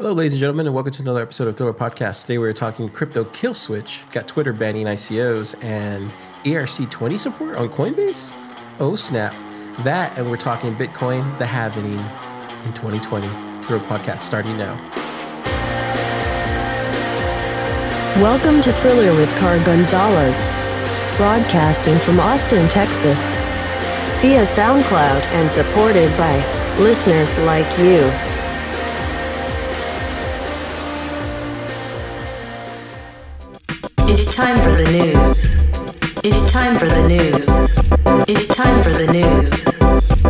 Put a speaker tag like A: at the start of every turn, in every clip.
A: Hello, ladies and gentlemen, and welcome to another episode of Thriller Podcast. Today we're talking crypto kill switch, got Twitter banning ICOs, and ERC20 support on Coinbase. Oh, snap. That, and we're talking Bitcoin, the halving in 2020. Thriller Podcast starting now.
B: Welcome to Thriller with Car Gonzalez, broadcasting from Austin, Texas, via SoundCloud and supported by listeners like you. It's time for the news. It's time for the news. It's time for the news.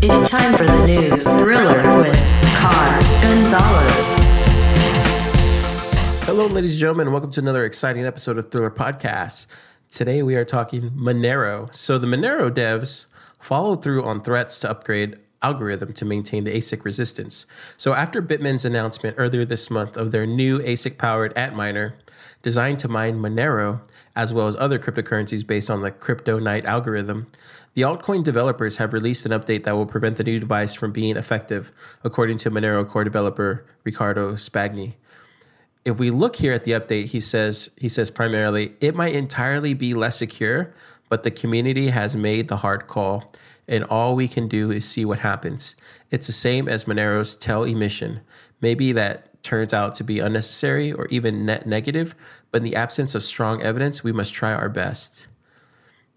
B: It's time for the news. Thriller with Car Gonzalez.
A: Hello, ladies and gentlemen, welcome to another exciting episode of Thriller Podcast. Today we are talking Monero. So, the Monero devs followed through on threats to upgrade algorithm to maintain the ASIC resistance. So, after Bitmain's announcement earlier this month of their new ASIC powered Antminer designed to mine Monero, as well as other cryptocurrencies based on the Crypto Night algorithm, the altcoin developers have released an update that will prevent the new device from being effective, according to Monero core developer Riccardo Spagni. If we look here at the update, he says he says primarily it might entirely be less secure, but the community has made the hard call, and all we can do is see what happens. It's the same as Monero's tail emission. Maybe that turns out to be unnecessary or even net negative, but in the absence of strong evidence, we must try our best.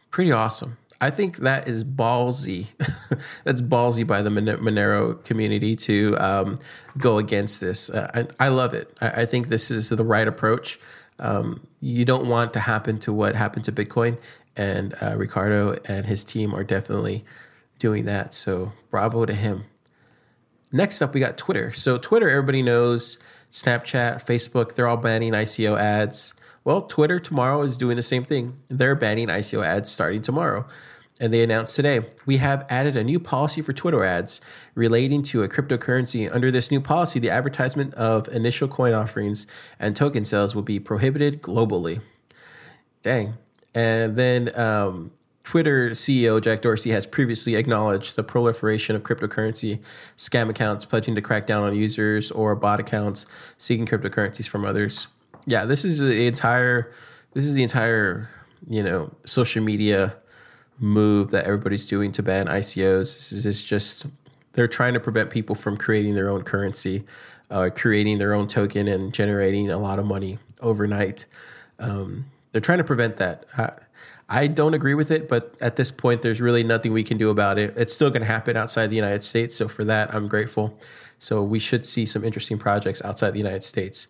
A: Pretty awesome. I think that is ballsy. That's ballsy by the Monero community to um, go against this. Uh, I, I, love it. I, I, think this is the right approach. Um, you don't want to happen to what happened to Bitcoin, and uh, Riccardo and his team are definitely doing that. So bravo to him. Next up, we got Twitter. So Twitter, everybody knows Snapchat, Facebook, they're all banning ICO ads. Well, Twitter tomorrow is doing the same thing. They're banning ICO ads starting tomorrow. And they announced today we have added a new policy for Twitter ads relating to a cryptocurrency. Under this new policy, the advertisement of initial coin offerings and token sales will be prohibited globally. Dang. And then um, Twitter CEO Jack Dorsey has previously acknowledged the proliferation of cryptocurrency scam accounts pledging to crack down on users or bot accounts seeking cryptocurrencies from others. Yeah, this is the entire this is the entire, you know, social media move that everybody's doing to ban ICOs. This is just they're trying to prevent people from creating their own currency, uh, creating their own token, and generating a lot of money overnight. Um, they're trying to prevent that. I, I don't agree with it, but at this point, there's really nothing we can do about it. It's still going to happen outside the United States. So for that, I'm grateful. So we should see some interesting projects outside the United States.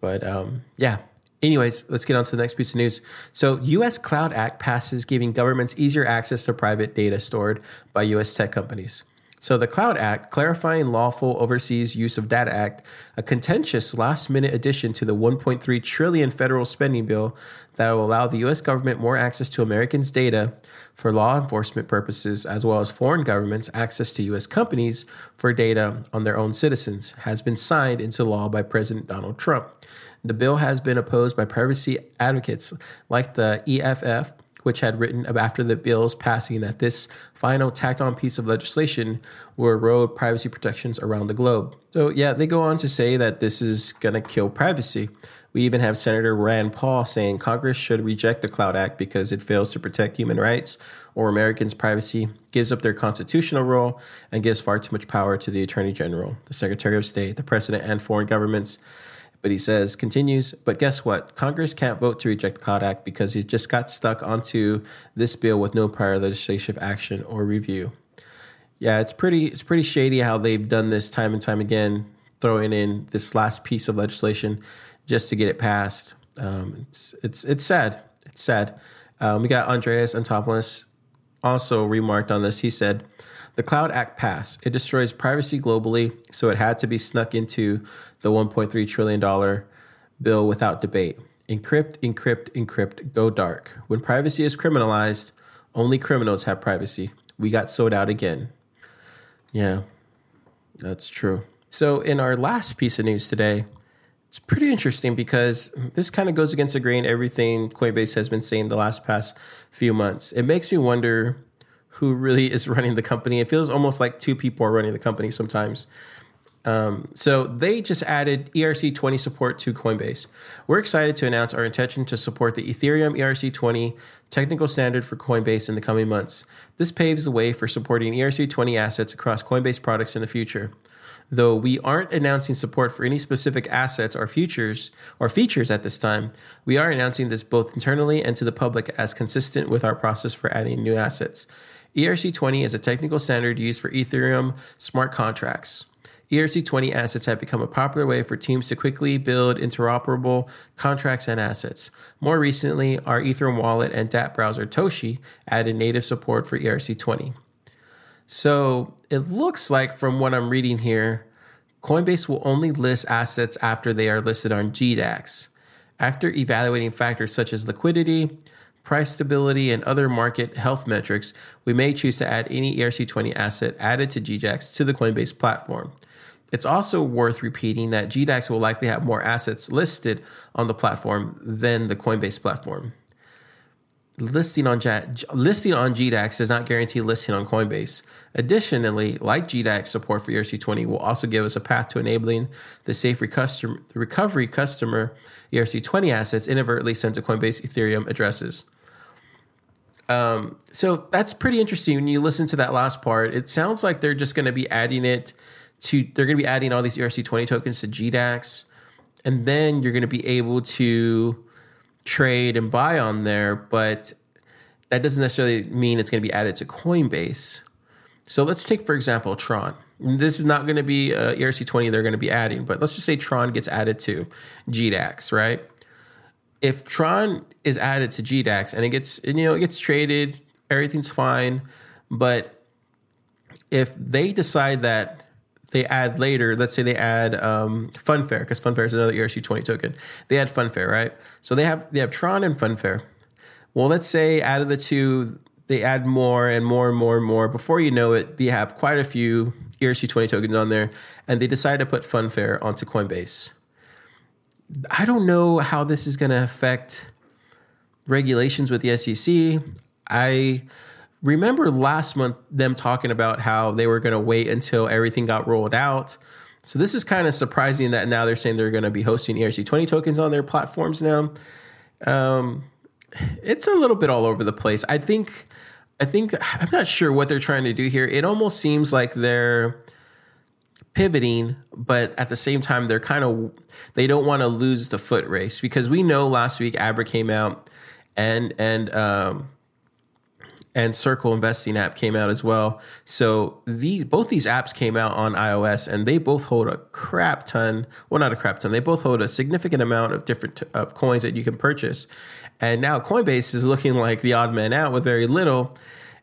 A: But um, yeah, Anyways, let's get on to the next piece of news. So, US Cloud Act passes giving governments easier access to private data stored by US tech companies. So, the Cloud Act, clarifying lawful overseas use of data act, a contentious last minute addition to the 1.3 trillion federal spending bill that will allow the US government more access to Americans' data for law enforcement purposes, as well as foreign governments' access to US companies for data on their own citizens, has been signed into law by President Donald Trump. The bill has been opposed by privacy advocates like the EFF, which had written after the bill's passing that this final tacked on piece of legislation will erode privacy protections around the globe. So, yeah, they go on to say that this is going to kill privacy. We even have Senator Rand Paul saying Congress should reject the Cloud Act because it fails to protect human rights or Americans' privacy, gives up their constitutional role, and gives far too much power to the Attorney General, the Secretary of State, the President, and foreign governments. But he says, continues, but guess what? Congress can't vote to reject the Cloud Act because he just got stuck onto this bill with no prior legislative action or review. Yeah, it's pretty it's pretty shady how they've done this time and time again, throwing in this last piece of legislation just to get it passed. Um, it's it's it's sad. It's sad. Um, we got Andreas Antonopoulos also remarked on this. He said, "The Cloud Act passed. It destroys privacy globally, so it had to be snuck into the 1.3 trillion dollar bill without debate. Encrypt, encrypt, encrypt, go dark. When privacy is criminalized, only criminals have privacy. We got sold out again. Yeah, that's true. So, in our last piece of news today, it's pretty interesting because this kind of goes against the grain everything Coinbase has been saying the last past few months. It makes me wonder who really is running the company. It feels almost like two people are running the company sometimes. Um, so they just added ERC20 support to Coinbase. We're excited to announce our intention to support the Ethereum ERC20 technical standard for Coinbase in the coming months. This paves the way for supporting ERC20 assets across Coinbase products in the future. Though we aren't announcing support for any specific assets or futures or features at this time, we are announcing this both internally and to the public as consistent with our process for adding new assets. ERC20 is a technical standard used for Ethereum smart contracts. ERC20 assets have become a popular way for teams to quickly build interoperable contracts and assets. More recently, our Ethereum wallet and dApp browser Toshi added native support for ERC20. So it looks like, from what I'm reading here, Coinbase will only list assets after they are listed on GDAX. After evaluating factors such as liquidity, price stability, and other market health metrics, we may choose to add any ERC20 asset added to GDAX to the Coinbase platform. It's also worth repeating that GDAX will likely have more assets listed on the platform than the Coinbase platform. Listing on, listing on GDAX does not guarantee listing on Coinbase. Additionally, like GDAX, support for ERC20 will also give us a path to enabling the safe recovery customer ERC20 assets inadvertently sent to Coinbase Ethereum addresses. Um, so that's pretty interesting. When you listen to that last part, it sounds like they're just going to be adding it to they're going to be adding all these ERC20 tokens to GDAX, and then you're going to be able to trade and buy on there, but that doesn't necessarily mean it's going to be added to Coinbase. So let's take, for example, Tron. This is not going to be uh, ERC20 they're going to be adding, but let's just say Tron gets added to GDAX, right? If Tron is added to GDAX and it gets, you know, it gets traded, everything's fine, but if they decide that they add later, let's say they add um, Funfair, because Funfair is another ERC20 token. They add Funfair, right? So they have they have Tron and Funfair. Well, let's say out of the two, they add more and more and more and more. Before you know it, they have quite a few ERC20 tokens on there, and they decide to put Funfair onto Coinbase. I don't know how this is going to affect regulations with the SEC. I remember last month them talking about how they were going to wait until everything got rolled out. So this is kind of surprising that now they're saying they're going to be hosting ERC20 tokens on their platforms now. Um, it's a little bit all over the place. I think I think I'm not sure what they're trying to do here. It almost seems like they're pivoting, but at the same time they're kind of they don't want to lose the foot race because we know last week Abra came out and and um, and Circle Investing app came out as well. So these both these apps came out on iOS, and they both hold a crap ton. Well, not a crap ton. They both hold a significant amount of different of coins that you can purchase. And now Coinbase is looking like the odd man out with very little.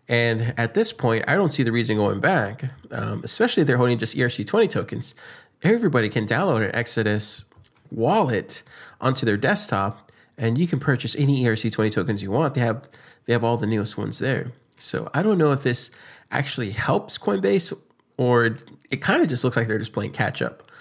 A: And at this point, I don't see the reason going back, um, especially if they're holding just ERC20 tokens. Everybody can download an Exodus wallet onto their desktop, and you can purchase any ERC20 tokens you want. They have they have all the newest ones there. So I don't know if this actually helps Coinbase or it kind of just looks like they're just playing catch up.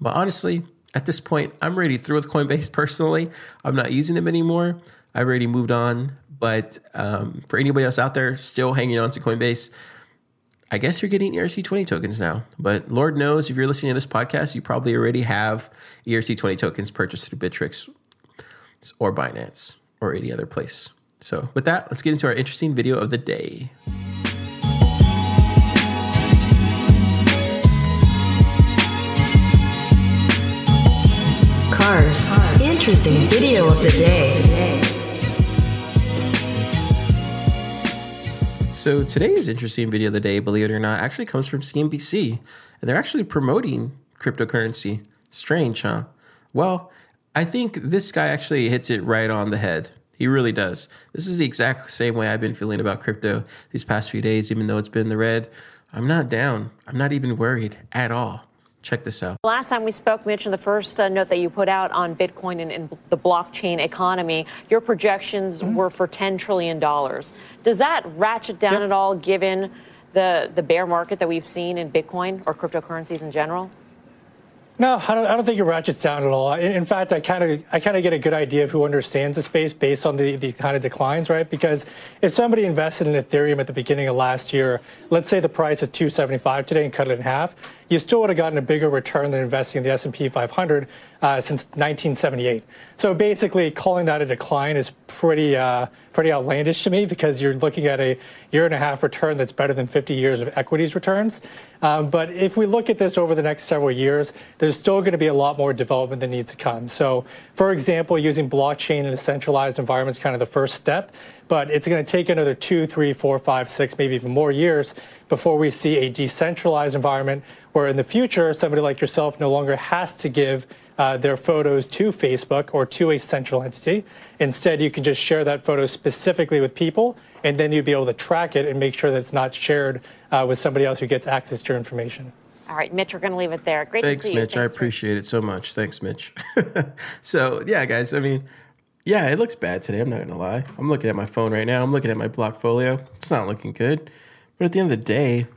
A: But honestly, at this point, I'm ready through with Coinbase personally. I'm not using them anymore. I've already moved on. But um, for anybody else out there still hanging on to Coinbase, I guess you're getting ERC20 tokens now. But Lord knows if you're listening to this podcast, you probably already have ERC20 tokens purchased through Bittrex or Binance or any other place. So, with that, let's get into our interesting video of the day.
B: Cars. Interesting video of the day.
A: So today's interesting video of the day, believe it or not, actually comes from CNBC, and they're actually promoting cryptocurrency. Strange, huh? Well, I think this guy actually hits it right on the head. He really does. This is the exact same way I've been feeling about crypto these past few days, even though it's been the red. I'm not down. I'm not even worried at all. Check this out.
C: Last time we spoke, Mitch, in the first uh, note that you put out on Bitcoin and, and the blockchain economy, your projections mm-hmm. were for $10 trillion. Does that ratchet down yep. at all given the, the bear market that we've seen in Bitcoin or cryptocurrencies in general?
D: No, I don't, I don't think it ratchets down at all. In, in fact, I kind of I kind of get a good idea of who understands the space based on the, the kind of declines, right? Because if somebody invested in Ethereum at the beginning of last year, let's say the price is 275 today and cut it in half, you still would have gotten a bigger return than investing in the S&P 500 uh, since 1978. So basically, calling that a decline is pretty uh, pretty outlandish to me because you're looking at a year and a half return that's better than 50 years of equities returns. Um, but if we look at this over the next several years, there's still going to be a lot more development that needs to come. So, for example, using blockchain in a centralized environment is kind of the first step, but it's going to take another two, three, four, five, six, maybe even more years before we see a decentralized environment where in the future, somebody like yourself no longer has to give uh, their photos to Facebook or to a central entity. Instead, you can just share that photo specifically with people, and then you'd be able to track it and make sure that it's not shared uh, with somebody else who gets access to your information.
C: All right, Mitch, we're going to leave it there. Great
A: Thanks,
C: to see
A: Mitch.
C: you.
A: I appreciate it so much. Thanks, Mitch. so, yeah, guys, I mean, yeah, it looks bad today. I'm not going to lie. I'm looking at my phone right now. I'm looking at my Blockfolio. It's not looking good. But at the end of the day,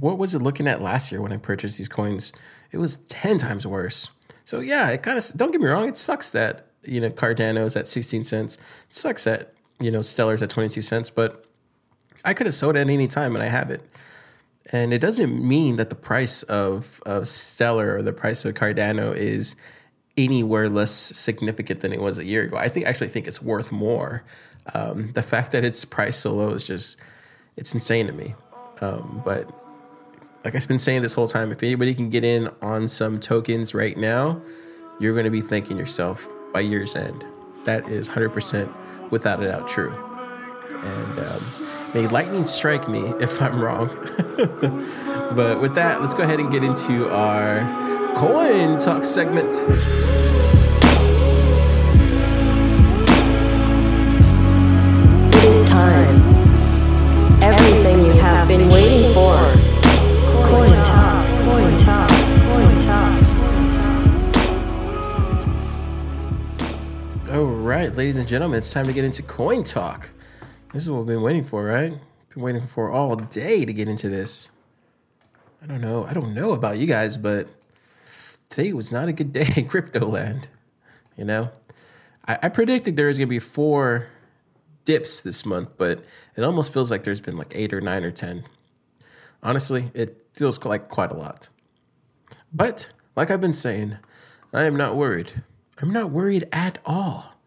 A: what was it looking at last year when I purchased these coins? It was 10 times worse. So yeah, it kind of don't get me wrong, it sucks that, you know, Cardano's at 16 cents. It sucks that, you know, Stellar's at 22 cents, but I could have sold it at any time and I have it. And it doesn't mean that the price of of Stellar or the price of Cardano is anywhere less significant than it was a year ago. I think actually think it's worth more. Um, the fact that it's priced so low is just it's insane to me. Um, but like I've been saying this whole time, if anybody can get in on some tokens right now, you're going to be thanking yourself by year's end. That is 100% without a doubt true. And um, may lightning strike me if I'm wrong. but with that, let's go ahead and get into our coin talk segment. Right, ladies and gentlemen, it's time to get into coin talk. This is what we've been waiting for, right? Been waiting for all day to get into this. I don't know. I don't know about you guys, but today was not a good day in crypto land. You know, I, I predicted there was going to be four dips this month, but it almost feels like there's been like eight or nine or 10. Honestly, it feels like quite a lot. But like I've been saying, I am not worried. I'm not worried at all.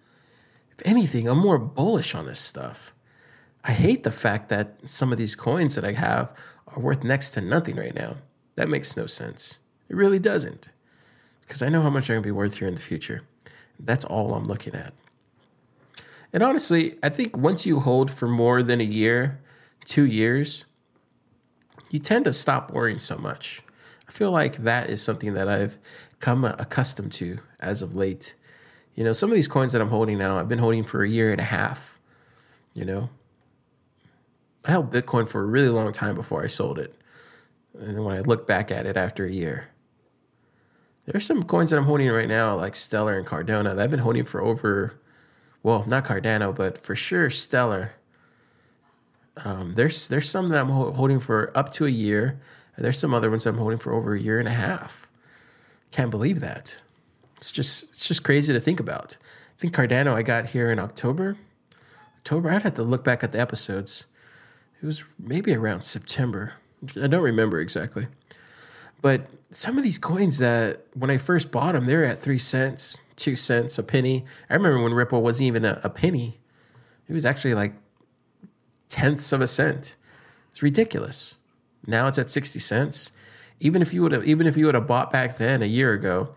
A: Anything, I'm more bullish on this stuff. I hate the fact that some of these coins that I have are worth next to nothing right now. That makes no sense. It really doesn't. Because I know how much they're going to be worth here in the future. That's all I'm looking at. And honestly, I think once you hold for more than a year, two years, you tend to stop worrying so much. I feel like that is something that I've come accustomed to as of late. You know, some of these coins that I'm holding now, I've been holding for a year and a half. You know, I held Bitcoin for a really long time before I sold it. And then when I look back at it after a year, there's some coins that I'm holding right now, like Stellar and Cardano, that I've been holding for over, well, not Cardano, but for sure Stellar. Um, there's there's some that I'm holding for up to a year, and there's some other ones I'm holding for over a year and a half. Can't believe that. It's just it's just crazy to think about. I think Cardano I got here in October. October. I'd have to look back at the episodes. It was maybe around September. I don't remember exactly. But some of these coins that when I first bought them, they're at three cents, two cents, a penny. I remember when Ripple wasn't even a, a penny. It was actually like tenths of a cent. It's ridiculous. Now it's at 60 cents. Even if you would have even if you would have bought back then a year ago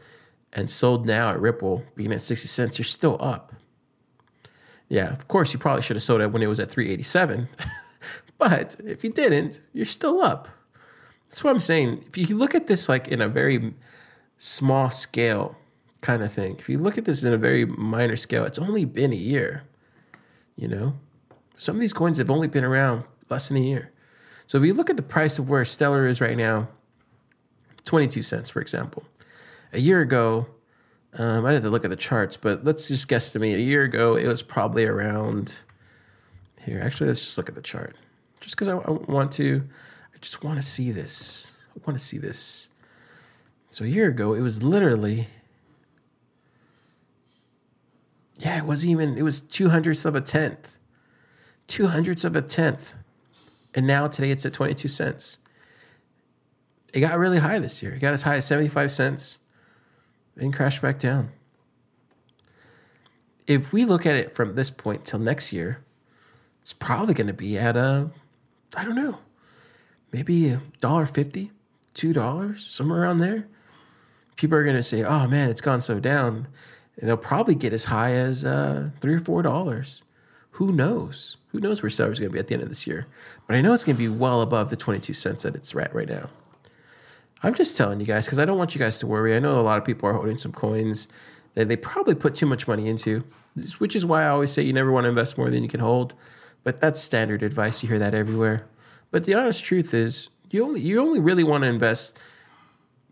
A: and sold now at Ripple being at 60 cents, you're still up. Yeah, of course you probably should have sold it when it was at 387. but if you didn't, you're still up. That's what I'm saying. If you look at this like in a very small scale kind of thing, if you look at this in a very minor scale, it's only been a year. You know, some of these coins have only been around less than a year. So if you look at the price of where Stellar is right now, 22 cents, for example. A year ago, um, I had to look at the charts, but let's just guesstimate. A year ago, it was probably around here. Actually, let's just look at the chart. Just because I, I want to, I just want to see this. I want to see this. So a year ago, it was literally, yeah, it wasn't even, it was two hundredths of a tenth. Two hundredths of a tenth. And now today it's at 22 cents. It got really high this year. It got as high as 75 cents, then crashed back down. If we look at it from this point till next year, it's probably going to be at a, I don't know, maybe a dollar fifty, two dollars, somewhere around there. People are going to say, "Oh man, it's gone so down," and it'll probably get as high as uh, three or four dollars. Who knows? Who knows where silver's going to be at the end of this year? But I know it's going to be well above the twenty-two cents that it's at right now. I'm just telling you guys because I don't want you guys to worry. I know a lot of people are holding some coins that they probably put too much money into, which is why I always say you never want to invest more than you can hold. But that's standard advice. You hear that everywhere. But the honest truth is, you only you only really want to invest,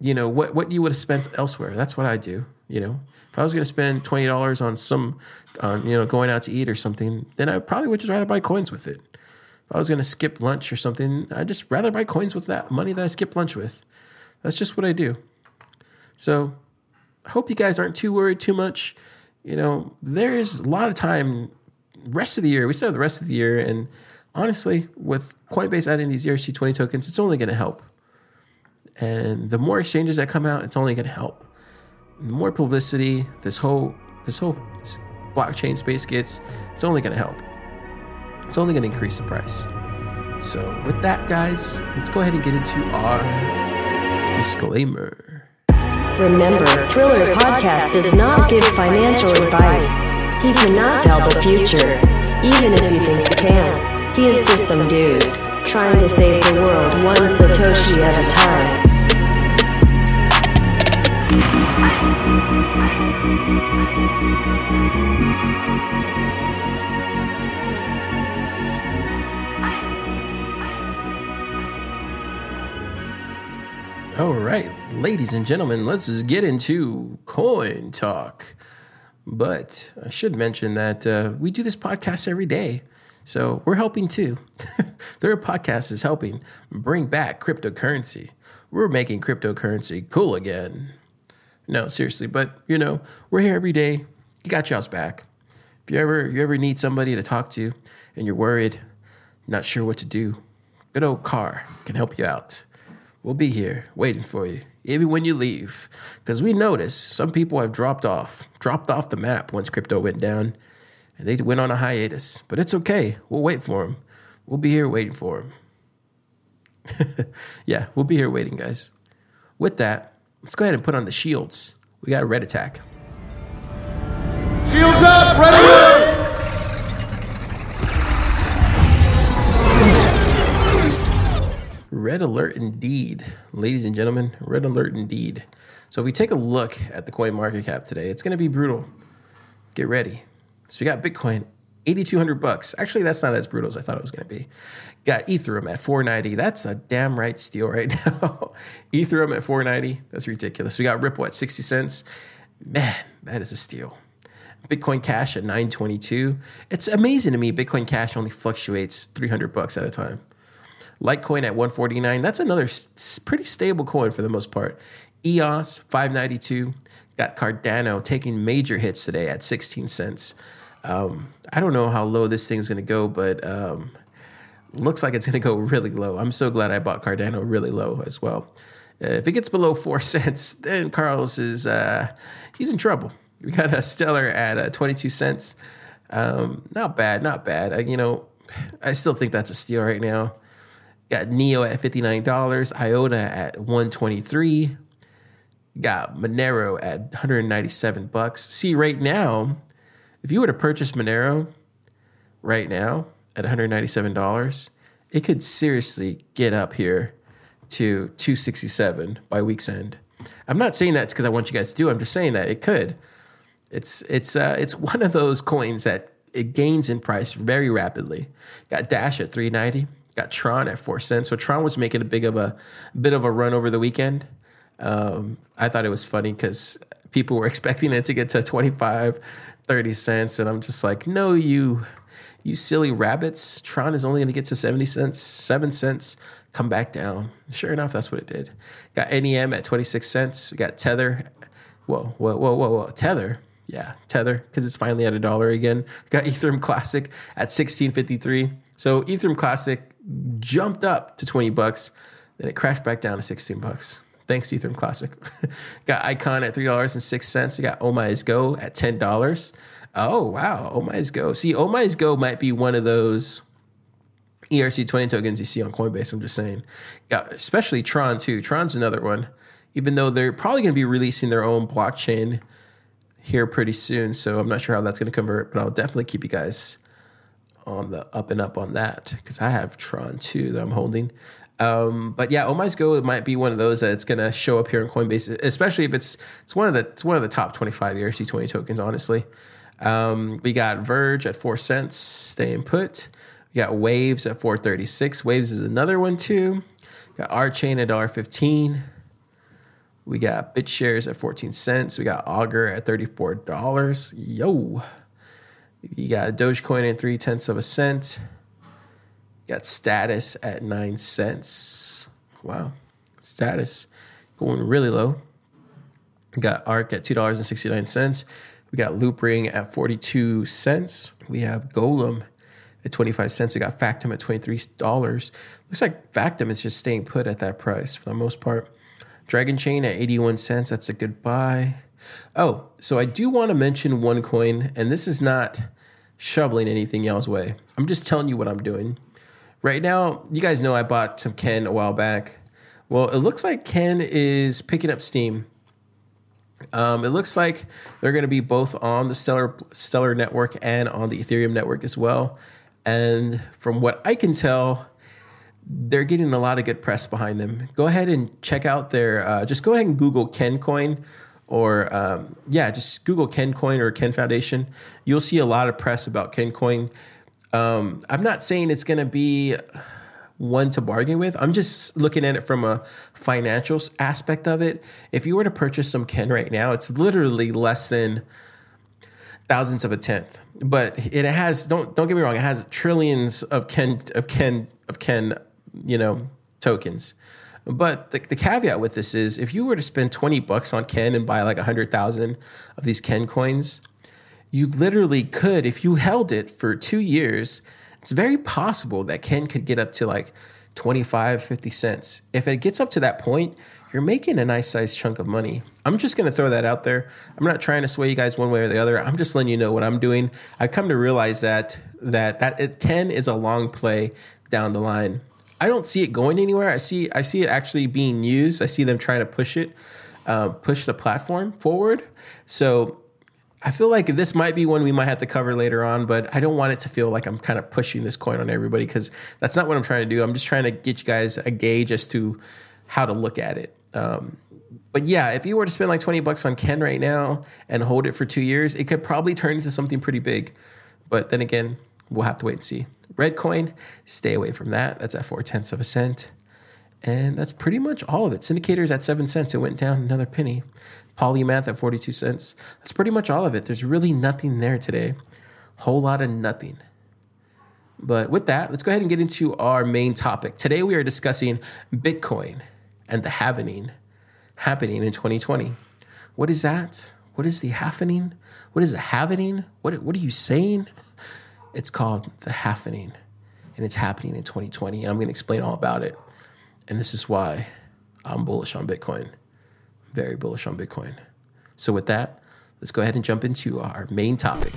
A: you know, what what you would have spent elsewhere. That's what I do. You know, if I was going to spend twenty dollars on some, on you know, going out to eat or something, then I probably would just rather buy coins with it. If I was going to skip lunch or something, I'd just rather buy coins with that money that I skipped lunch with. That's just what I do. So I hope you guys aren't too worried too much. You know, there's a lot of time rest of the year. We still have the rest of the year. And honestly, with Coinbase adding these ERC20 tokens, it's only going to help. And the more exchanges that come out, it's only going to help. The more publicity this whole this whole blockchain space gets, it's only going to help. It's only going to increase the price. So, with that, guys, let's go ahead and get into our disclaimer.
B: Remember, Thriller Podcast does not give financial advice. He cannot tell the future, even if he thinks he can. He is just some dude, trying to save the world one Satoshi at a time.
A: All right, ladies and gentlemen, let's just get into coin talk. But I should mention that uh, we do this podcast every day. So we're helping too. Their podcast is helping bring back cryptocurrency. We're making cryptocurrency cool again. No, seriously, but you know, we're here every day. You got y'all's back. If you ever you ever need somebody to talk to and you're worried, not sure what to do, good old car can help you out. We'll be here waiting for you, even when you leave. Because we notice some people have dropped off, dropped off the map once crypto went down, and they went on a hiatus. But it's okay. We'll wait for them. We'll be here waiting for them. yeah, we'll be here waiting, guys. With that, let's go ahead and put on the shields. We got a red attack.
E: Shields up, ready!
A: Red alert indeed, ladies and gentlemen. Red alert indeed. So if we take a look at the coin market cap today, it's going to be brutal. Get ready. So we got Bitcoin, 8200 bucks. Actually, that's not as brutal as I thought it was going to be. Got Ethereum at 490. That's a damn right steal right now. Ethereum at 490. That's ridiculous. We got Ripple at 60 cents. Man, that is a steal. Bitcoin Cash at 922. It's amazing to me Bitcoin Cash only fluctuates 300 bucks at a time. Litecoin at 149. That's another pretty stable coin for the most part. EOS 592. Got Cardano taking major hits today at 16 cents. Um, I don't know how low this thing's going to go, but um, looks like it's going to go really low. I'm so glad I bought Cardano really low as well. Uh, if it gets below four cents, then Carlos is uh, he's in trouble. We got a Stellar at uh, 22 cents. Um, not bad, not bad. I, you know, I still think that's a steal right now. Got Neo at $59, IOTA at 123. Got Monero at 197 bucks. See, right now, if you were to purchase Monero right now at $197, it could seriously get up here to 267 by week's end. I'm not saying that because I want you guys to do. I'm just saying that it could. It's it's uh, it's one of those coins that it gains in price very rapidly. Got Dash at 390. Got Tron at four cents. So Tron was making a big of a bit of a run over the weekend. Um, I thought it was funny because people were expecting it to get to 25, 30 cents, and I'm just like, no, you you silly rabbits. Tron is only going to get to 70 cents, 7 cents. come back down. Sure enough, that's what it did. Got NEM at 26 cents. We got Tether. Whoa, whoa, whoa, whoa, whoa. Tether. Yeah, Tether, because it's finally at a dollar again. Got Ethereum Classic at 1653. So Ethereum Classic jumped up to 20 bucks, then it crashed back down to 16 bucks. Thanks, Ethereum Classic. got Icon at $3.06. I got oh OmiseGO at $10. Oh, wow. Oh OmiseGO. See, oh OmiseGO might be one of those ERC20 tokens you see on Coinbase. I'm just saying. Yeah, especially Tron too. Tron's another one. Even though they're probably going to be releasing their own blockchain here pretty soon, so I'm not sure how that's going to convert, but I'll definitely keep you guys on the up and up on that because I have Tron too that I'm holding. Um, but yeah, Go it might be one of those that it's going to show up here in Coinbase, especially if it's it's one of the it's one of the top 25 ERC20 tokens. Honestly, um, we got Verge at four cents, staying put. We got Waves at 436. Waves is another one too. Got RChain at $1.15. We got BitShares at 14 cents. We got Augur at $34. Yo. You got Dogecoin at three tenths of a cent. You got Status at nine cents. Wow. Status going really low. We got ARK at $2.69. We got Loopring at 42 cents. We have Golem at 25 cents. We got Factom at $23. Looks like Factom is just staying put at that price for the most part. Dragon Chain at 81 cents. That's a good buy. Oh, so I do want to mention one coin, and this is not shoveling anything y'all's way. I'm just telling you what I'm doing. Right now, you guys know I bought some Kin a while back. Well, it looks like Kin is picking up steam. Um, it looks like they're going to be both on the Stellar Stellar network and on the Ethereum network as well. And from what I can tell, they're getting a lot of good press behind them. Go ahead and check out their. Uh, just go ahead and Google KinCoin, or um, yeah, just Google KinCoin or Kin Foundation. You'll see a lot of press about KinCoin. Um, I'm not saying it's going to be one to bargain with. I'm just looking at it from a financial aspect of it. If you were to purchase some Kin right now, it's literally less than thousandths of a tenth. But it has don't don't get me wrong, it has trillions of Kin of Kin of Kin, you know, tokens. But the, the caveat with this is if you were to spend 20 bucks on Kin and buy like 100,000 of these Kin coins, you literally could, if you held it for two years, it's very possible that Kin could get up to like 25, 50 cents. If it gets up to that point, you're making a nice sized chunk of money. I'm just going to throw that out there. I'm not trying to sway you guys one way or the other. I'm just letting you know what I'm doing. I've come to realize that that that it Kin is a long play down the line. I don't see it going anywhere. I see I see it actually being used. I see them trying to push it, uh, push the platform forward. So I feel like this might be one we might have to cover later on, but I don't want it to feel like I'm kind of pushing this coin on everybody because that's not what I'm trying to do. I'm just trying to get you guys a gauge as to how to look at it. Um, but yeah, if you were to spend like 20 bucks on Kin right now and hold it for two years, it could probably turn into something pretty big. But then again, we'll have to wait and see. Reddcoin, stay away from that. That's at four tenths of a cent. And that's pretty much all of it. Syndicators at seven cents. It went down another penny. Polymath at 42 cents. That's pretty much all of it. There's really nothing there today. Whole lot of nothing. But with that, let's go ahead and get into our main topic. Today we are discussing Bitcoin and the halvening happening in 2020. What is that? What is the happening? What is the happening? What, what are you saying? It's called the happening, and it's happening in 2020. And I'm going to explain all about it. And this is why I'm bullish on Bitcoin. Very bullish on Bitcoin. So, with that, let's go ahead and jump into our main topic.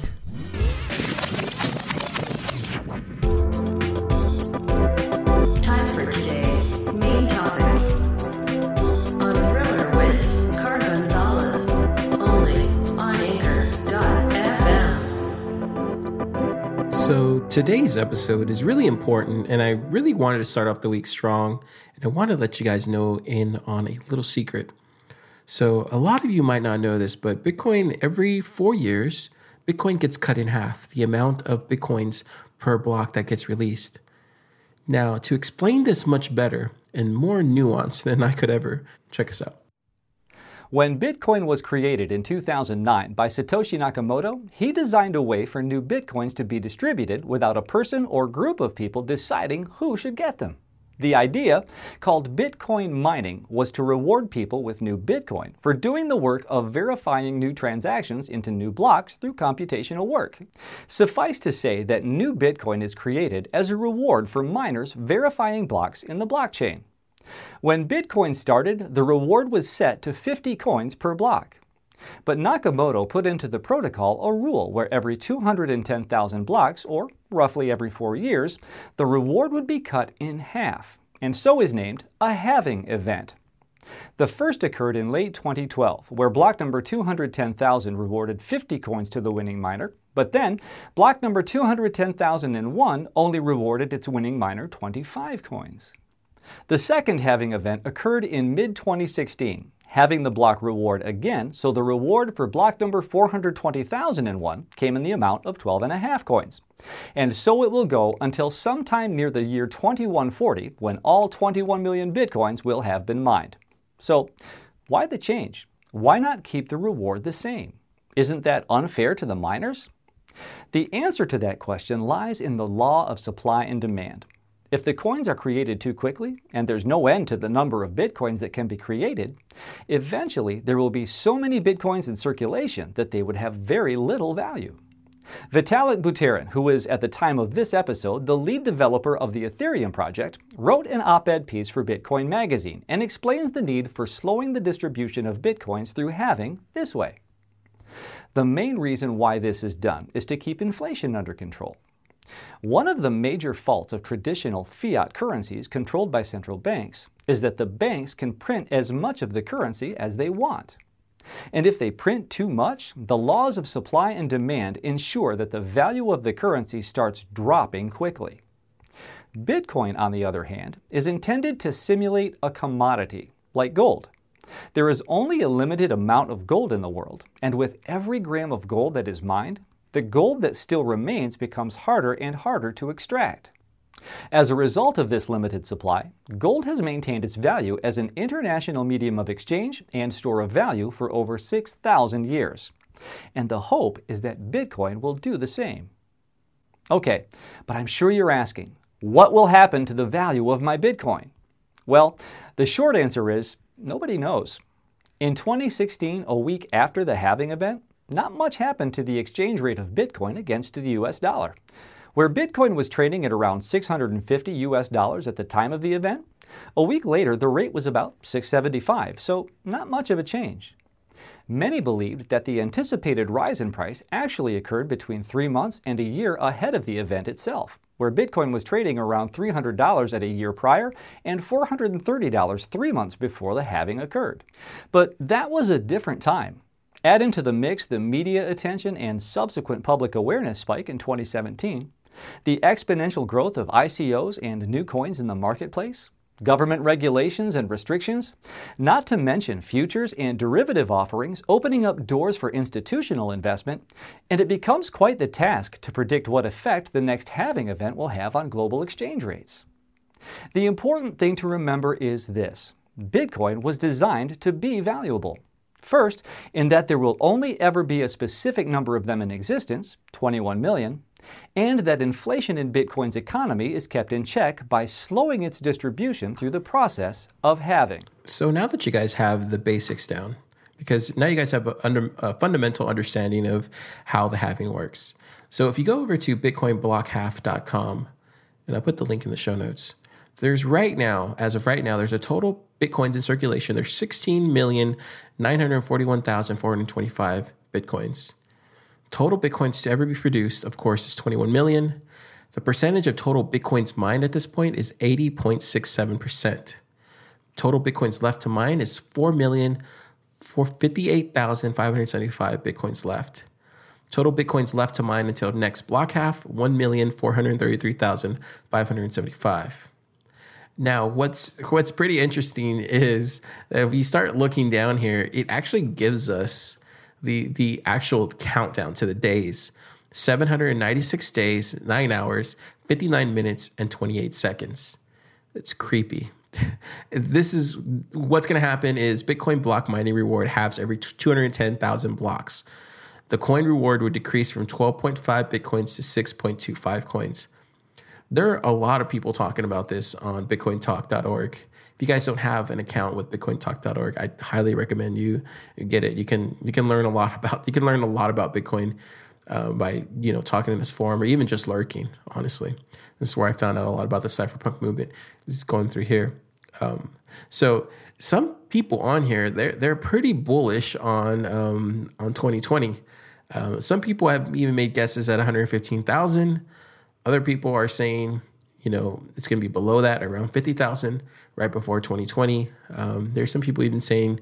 B: Today's
A: episode is really important, and I really wanted to start off the week strong. And I want to let you guys know in on a little secret. So, a lot of you might not know this, but Bitcoin, every four years, Bitcoin gets cut in half the amount of Bitcoins per block that gets released. Now, to explain this much better and more nuanced than I could ever, check us out.
E: When Bitcoin was created in 2009 by Satoshi Nakamoto, he designed a way for new Bitcoins to be distributed without a person or group of people deciding who should get them. The idea, called Bitcoin mining, was to reward people with new Bitcoin for doing the work of verifying new transactions into new blocks through computational work. Suffice to say that new Bitcoin is created as a reward for miners verifying blocks in the blockchain. When Bitcoin started, the reward was set to 50 coins per block. But Nakamoto put into the protocol a rule where every 210,000 blocks, or roughly every four years, the reward would be cut in half, and so is named a halving event. The first occurred in late 2012, where block number 210,000 rewarded 50 coins to the winning miner, but then block number 210,001 only rewarded its winning miner 25 coins. The second halving event occurred in mid 2016, halving the block reward again, so the reward for block number 420,001 came in the amount of 12.5 coins. And so it will go until sometime near the year 2140 when all 21 million bitcoins will have been mined. So, why the change? Why not keep the reward the same? Isn't that unfair to the miners? The answer to that question lies in the law of supply and demand. If the coins are created too quickly, and there's no end to the number of bitcoins that can be created, eventually there will be so many bitcoins in circulation that they would have very little value. Vitalik Buterin, who is at the time of this episode the lead developer of the Ethereum project, wrote an op ed piece for Bitcoin Magazine and explains the need for slowing the distribution of bitcoins through halving this way. The main reason why this is done is to keep inflation under control. One of the major faults of traditional fiat currencies controlled by central banks is that the banks can print as much of the currency as they want. And if they print too much, the laws of supply and demand ensure that the value of the currency starts dropping quickly. Bitcoin, on the other hand, is intended to simulate a commodity, like gold. There is only a limited amount of gold in the world, and with every gram of gold that is mined, the gold that still remains becomes harder and harder to extract. As a result of this limited supply, gold has maintained its value as an international medium of exchange and store of value for over 6,000 years. And the hope is that Bitcoin will do the same. Okay, but I'm sure you're asking, what will happen to the value of my Bitcoin? Well, the short answer is nobody knows. In 2016, a week after the halving event, not much happened to the exchange rate of Bitcoin against the US dollar. Where Bitcoin was trading at around 650 US dollars at the time of the event, a week later the rate was about 675, so not much of a change. Many believed that the anticipated rise in price actually occurred between three months and a year ahead of the event itself, where Bitcoin was trading around $300 at a year prior and $430 three months before the halving occurred. But that was a different time. Add into the mix the media attention and subsequent public awareness spike in 2017, the exponential growth of ICOs and new coins in the marketplace, government regulations and restrictions, not to mention futures and derivative offerings opening up doors for institutional investment, and it becomes quite the task to predict what effect the next halving event will have on global exchange rates. The important thing to remember is this Bitcoin was designed to be valuable. First, in that there will only ever be a specific number of them in existence, 21 million, and that inflation in Bitcoin's economy is kept in check by slowing its distribution through the process of halving.
A: So now that you guys have the basics down, because now you guys have a, under, a fundamental understanding of how the halving works. So if you go over to bitcoinblockhalf.com, and I'll put the link in the show notes, there's right now, as of right now, there's a total bitcoins in circulation. There's 16,941,425 bitcoins. Total bitcoins to ever be produced, of course, is 21 million. The percentage of total bitcoins mined at this point is 80.67%. Total bitcoins left to mine is 4,058,575 bitcoins left. Total bitcoins left to mine until next block half 1,433,575. Now, what's what's pretty interesting is if we start looking down here, it actually gives us the the actual countdown to the days. 796 days, 9 hours, 59 minutes and 28 seconds. It's creepy. this is what's going to happen is Bitcoin block mining reward halves every 210,000 blocks. The coin reward would decrease from 12.5 bitcoins to 6.25 coins. There are a lot of people talking about this on bitcointalk.org. If you guys don't have an account with bitcointalk.org, I highly recommend you get it. You can you can learn a lot about you can learn a lot about Bitcoin uh, by you know talking in this forum or even just lurking. Honestly, this is where I found out a lot about the cypherpunk movement. This is going through here. Um, so some people on here they're they're pretty bullish on um, on 2020. Uh, some people have even made guesses at 115,000. Other people are saying, you know, it's going to be below that, around 50,000, right before 2020. Um, there's some people even saying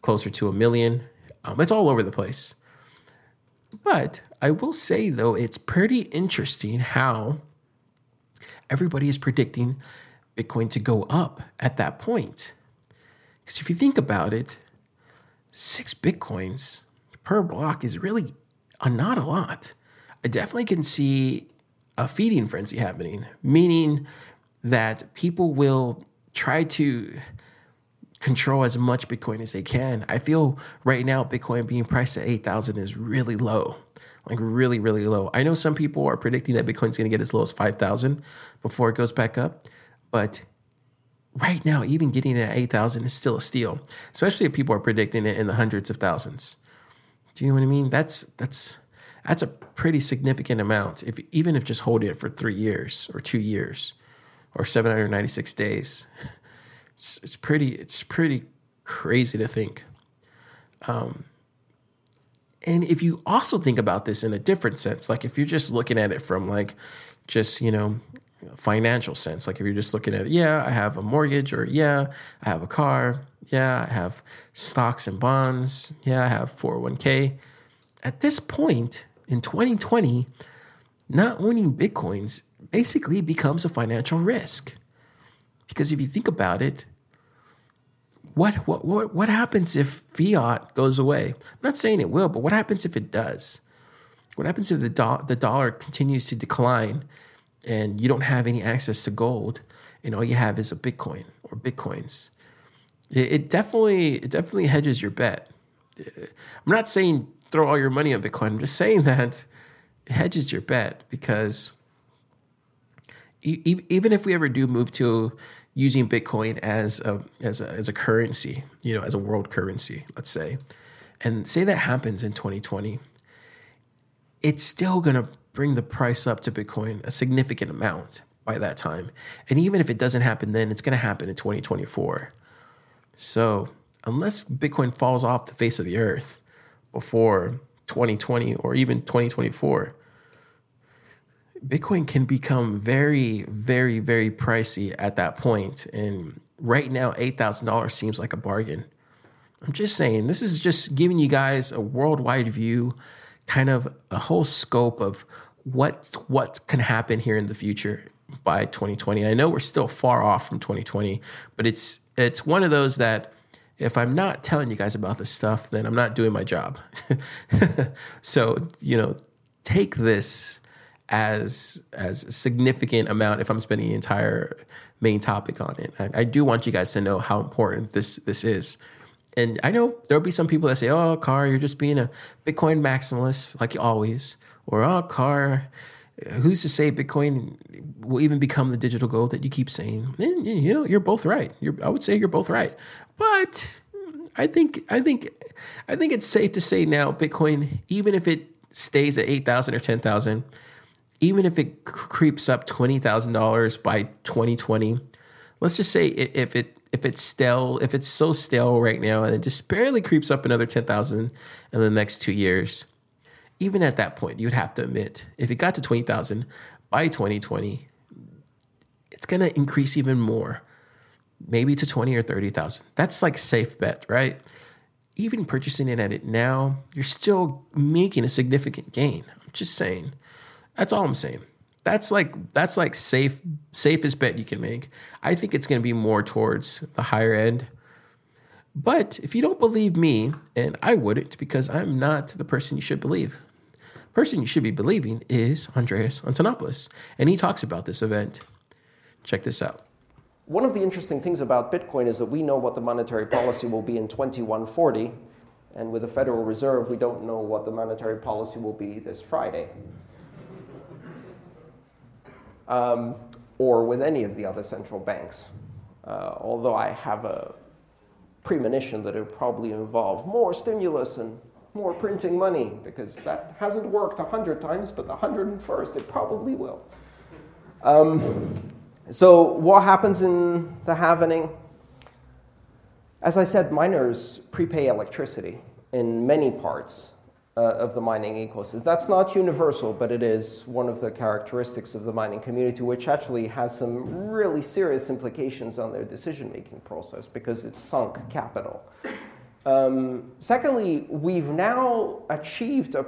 A: closer to a million. Um, it's all over the place. But I will say, though, it's pretty interesting how everybody is predicting Bitcoin to go up at that point. Because if you think about it, six Bitcoins per block is really a, not a lot. I definitely can see a feeding frenzy happening, meaning that people will try to control as much Bitcoin as they can. I feel right now Bitcoin being priced at 8,000 is really low. Like really, really low. I know some people are predicting that Bitcoin's going to get as low as 5,000 before it goes back up, but right now, even getting it at 8,000 is still a steal, especially if people are predicting it in the hundreds of thousands. Do you know what I mean? That's that's that's a pretty significant amount. If even if just holding it for three years or two years or 796 days, it's, it's pretty it's pretty crazy to think. Um, and if you also think about this in a different sense, like if you're just looking at it from like just you know financial sense, like if you're just looking at yeah, I have a mortgage, or yeah, I have a car, yeah, I have stocks and bonds, yeah, I have 401k. At this point, in 2020, not owning Bitcoins basically becomes a financial risk. Because if you think about it, what, what, what, what happens if fiat goes away? I'm not saying it will, but what happens if it does? What happens if the, do- the dollar continues to decline and you don't have any access to gold and all you have is a Bitcoin or Bitcoins? It, it definitely, it definitely hedges your bet. I'm not saying throw all your money on Bitcoin. I'm just saying that it hedges your bet because e- even if we ever do move to using Bitcoin as a, as a as a currency, you know, as a world currency, let's say, and say that happens in 2020, it's still to bring the price up to Bitcoin a significant amount by that time. And even if it doesn't happen then, it's to happen in 2024. So, unless Bitcoin falls off the face of the earth, before 2020 or even 2024, Bitcoin can become very, very, very pricey at that point. And right now, $8,000 seems like a bargain. I'm just saying, this is just giving you guys a worldwide view, kind of a whole scope of what what can happen here in the future by 2020. I know we're still far off from 2020, but it's it's one of those that if I'm not telling you guys about this stuff, then I'm not doing my job. so, you know, take this as as a significant amount if I'm spending the entire main topic on it. I, I do want you guys to know how important this this is. And I know there'll be some people that say, "Oh, Car, you're just being a Bitcoin maximalist, like always," or "Oh, Car, who's to say Bitcoin will even become the digital gold that you keep saying? And, you know, you're both right. You're, I would say you're both right, but I think I think I think it's safe to say now Bitcoin, even if it stays at eight thousand or ten thousand, even if it creeps up twenty thousand dollars by twenty twenty, let's just say if it if it's stale, if it's so stale right now, and it just barely creeps up another ten thousand in the next two years even at that point, you'd have to admit if it got to 20,000 by 2020, it's going to increase even more, maybe to 20 or 30,000. That's like safe bet, right? Even purchasing it at it now, you're still making a significant gain. I'm just saying. That's all I'm saying. That's like that's like safe safest bet you can make. I think it's going to be more towards the higher end. But if you don't believe me, and I wouldn't because I'm not the person you should believe person you should be believing is Andreas Antonopoulos, and he talks about this event. Check this out.
F: One of the interesting things about Bitcoin is that we know what the monetary policy will be in 2140, and with the Federal Reserve, we don't know what the monetary policy will be this Friday. Um, or with any of the other central banks. Uh, although I have a premonition that it would probably involve more stimulus and more printing money, because that hasn't worked a hundred times, but the hundred and first it probably will. Um, so what happens in the halvening? As I said, miners prepay electricity in many parts uh, of the mining ecosystem. That's not universal, but it is one of the characteristics of the mining community, which actually has some really serious implications on their decision-making process because it's sunk capital. Um, secondly, we've now achieved a,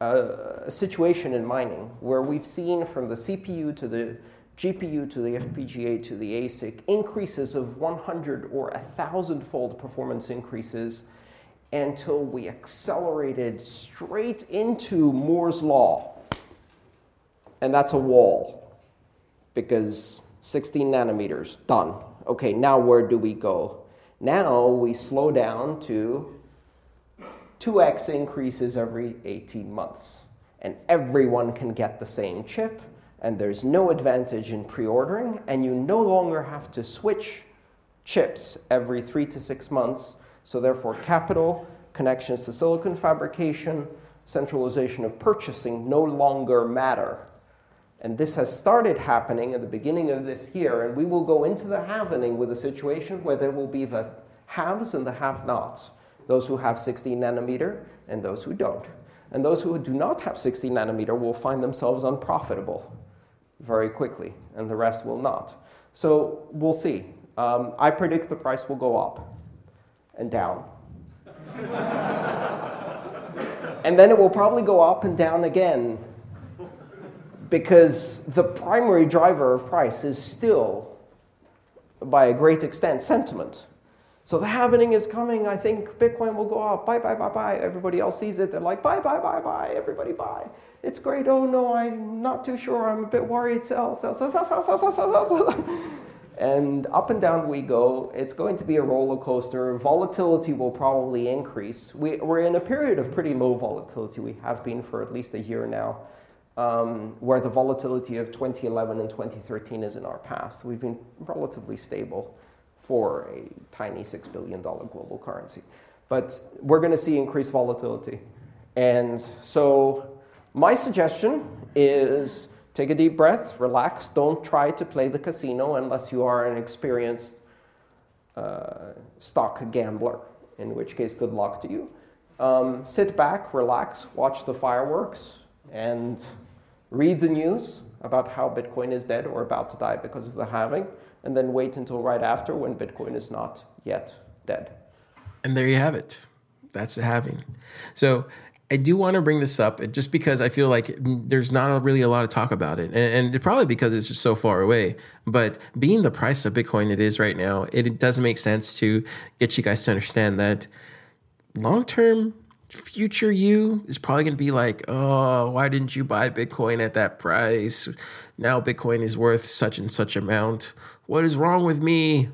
F: a, a situation in mining where we've seen from the CPU to the GPU to the FPGA to the ASIC increases of 100 or 1,000 fold performance increases until we accelerated straight into Moore's Law. And that's a wall because 16 nanometers, done. Okay, now where do we go? Now we slow down to 2x increases every 18 months. And everyone can get the same chip, and there's no advantage in pre ordering, and you no longer have to switch chips every three to six months. So, therefore, capital, connections to silicon fabrication, centralization of purchasing no longer matter. And this has started happening at the beginning of this year, and we will go into the halvening with a situation where there will be the haves and the have nots those who have 16 nanometer and those who don't. And those who do not have 16 nanometer will find themselves unprofitable very quickly, and the rest will not. So we'll see. Um, I predict the price will go up and down. and then it will probably go up and down again because the primary driver of price is still, by a great extent, sentiment. So the halvening is coming. I think Bitcoin will go up. Buy, buy, buy, buy. Everybody else sees it. They're like, buy, buy, buy, buy. Everybody buy. It's great. Oh no, I'm not too sure. I'm a bit worried. Sell, sell, sell, sell, sell, sell, sell, sell, sell. And up and down we go. It's going to be a roller coaster. Volatility will probably increase. We, we're in a period of pretty low volatility. We have been for at least a year now, um, where the volatility of 2011 and 2013 is in our past. We've been relatively stable for a tiny $6 billion global currency. But we're going to see increased volatility. And so my suggestion is take a deep breath, relax, don't try to play the casino unless you are an experienced uh, stock gambler, in which case, good luck to you. Um, sit back, relax, watch the fireworks, and read the news about how Bitcoin is dead or about to die because of the halving and then wait until right after when Bitcoin is not yet dead.
A: And there you have it. That's the halving. So I do want to bring this up uh, just because I feel like mm, there's not really a lot of talk about it. And, and probably because it's just so far away. But being the price of Bitcoin it is right now, it doesn't make sense to get you guys to understand that long term future you is probably going to be like, oh, why didn't you buy Bitcoin at that price? Now Bitcoin is worth such and such amount. What is wrong with me?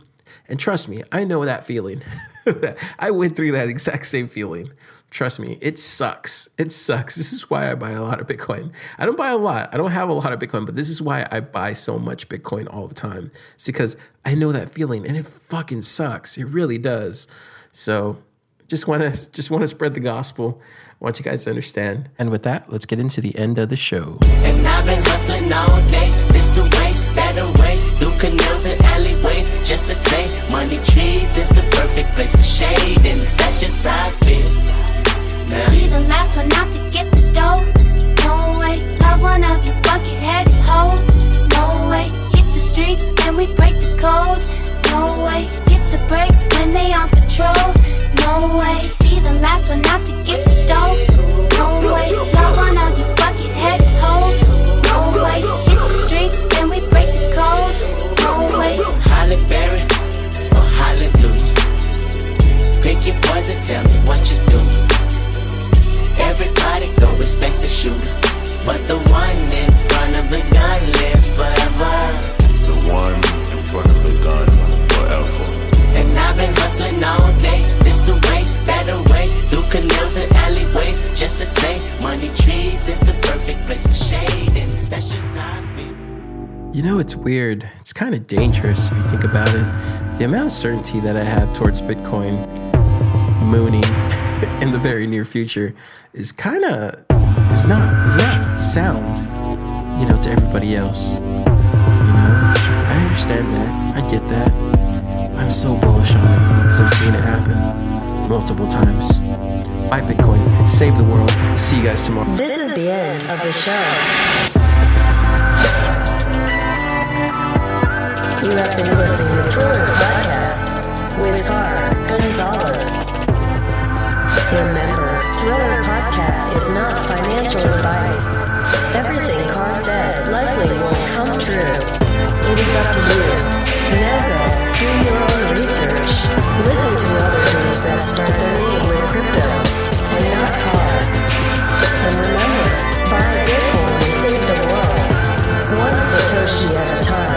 A: And trust me, I know that feeling. I went through that exact same feeling. Trust me, it sucks. It sucks. This is why I buy a lot of Bitcoin. I don't buy a lot. I don't have a lot of Bitcoin, but this is why I buy so much Bitcoin all the time. It's because I know that feeling and it fucking sucks. It really does. So just want to just want to spread the gospel. I want you guys to understand. And with that, let's get into the end of the show.
G: And I've been hustling all day, this away, that away, through canals and alleyways, just to say, money trees is the perfect place for shade, and that's just how I feel. Now.
H: Be the last one out to get this dough. No way, love one of you bucket-headed hoes. No way, hit the streets and we break the code. No way, hit the brakes when they on patrol. No way, be the last one out to get the dough. No way, love one of you bucket-headed hoes. No way, hit the streets and we break the code. No way.
G: Halle Berry or Hallelujah. Pick your poison, tell me what you do. Everybody go respect the shooter, but the one in front of the gun lives forever.
I: The one in front of the gun forever.
G: And I've been hustling all day, this a way, way, through canals and alleyways, just to say, money trees is the perfect place for. That's just how I feel.
A: You know, it's weird. It's kind of dangerous if you think about it. The amount of certainty that I have towards Bitcoin mooning in the very near future is kind of it's not it's not sound, you know, to everybody else. You know, I understand that. I get that. I'm so bullish on it because I've seen it happen multiple times. Buy Bitcoin, save the world. See you guys tomorrow.
B: This is the end of the show. You have been listening to Thriller Podcast with Car Gonzalez. Remember, Thriller Podcast is not financial advice. Everything Car said likely won't come true. It is up to you. Now go do your own research. Listen to other things that start their name with crypto and not car. And remember, buy Bitcoin save the world, one Satoshi at a time.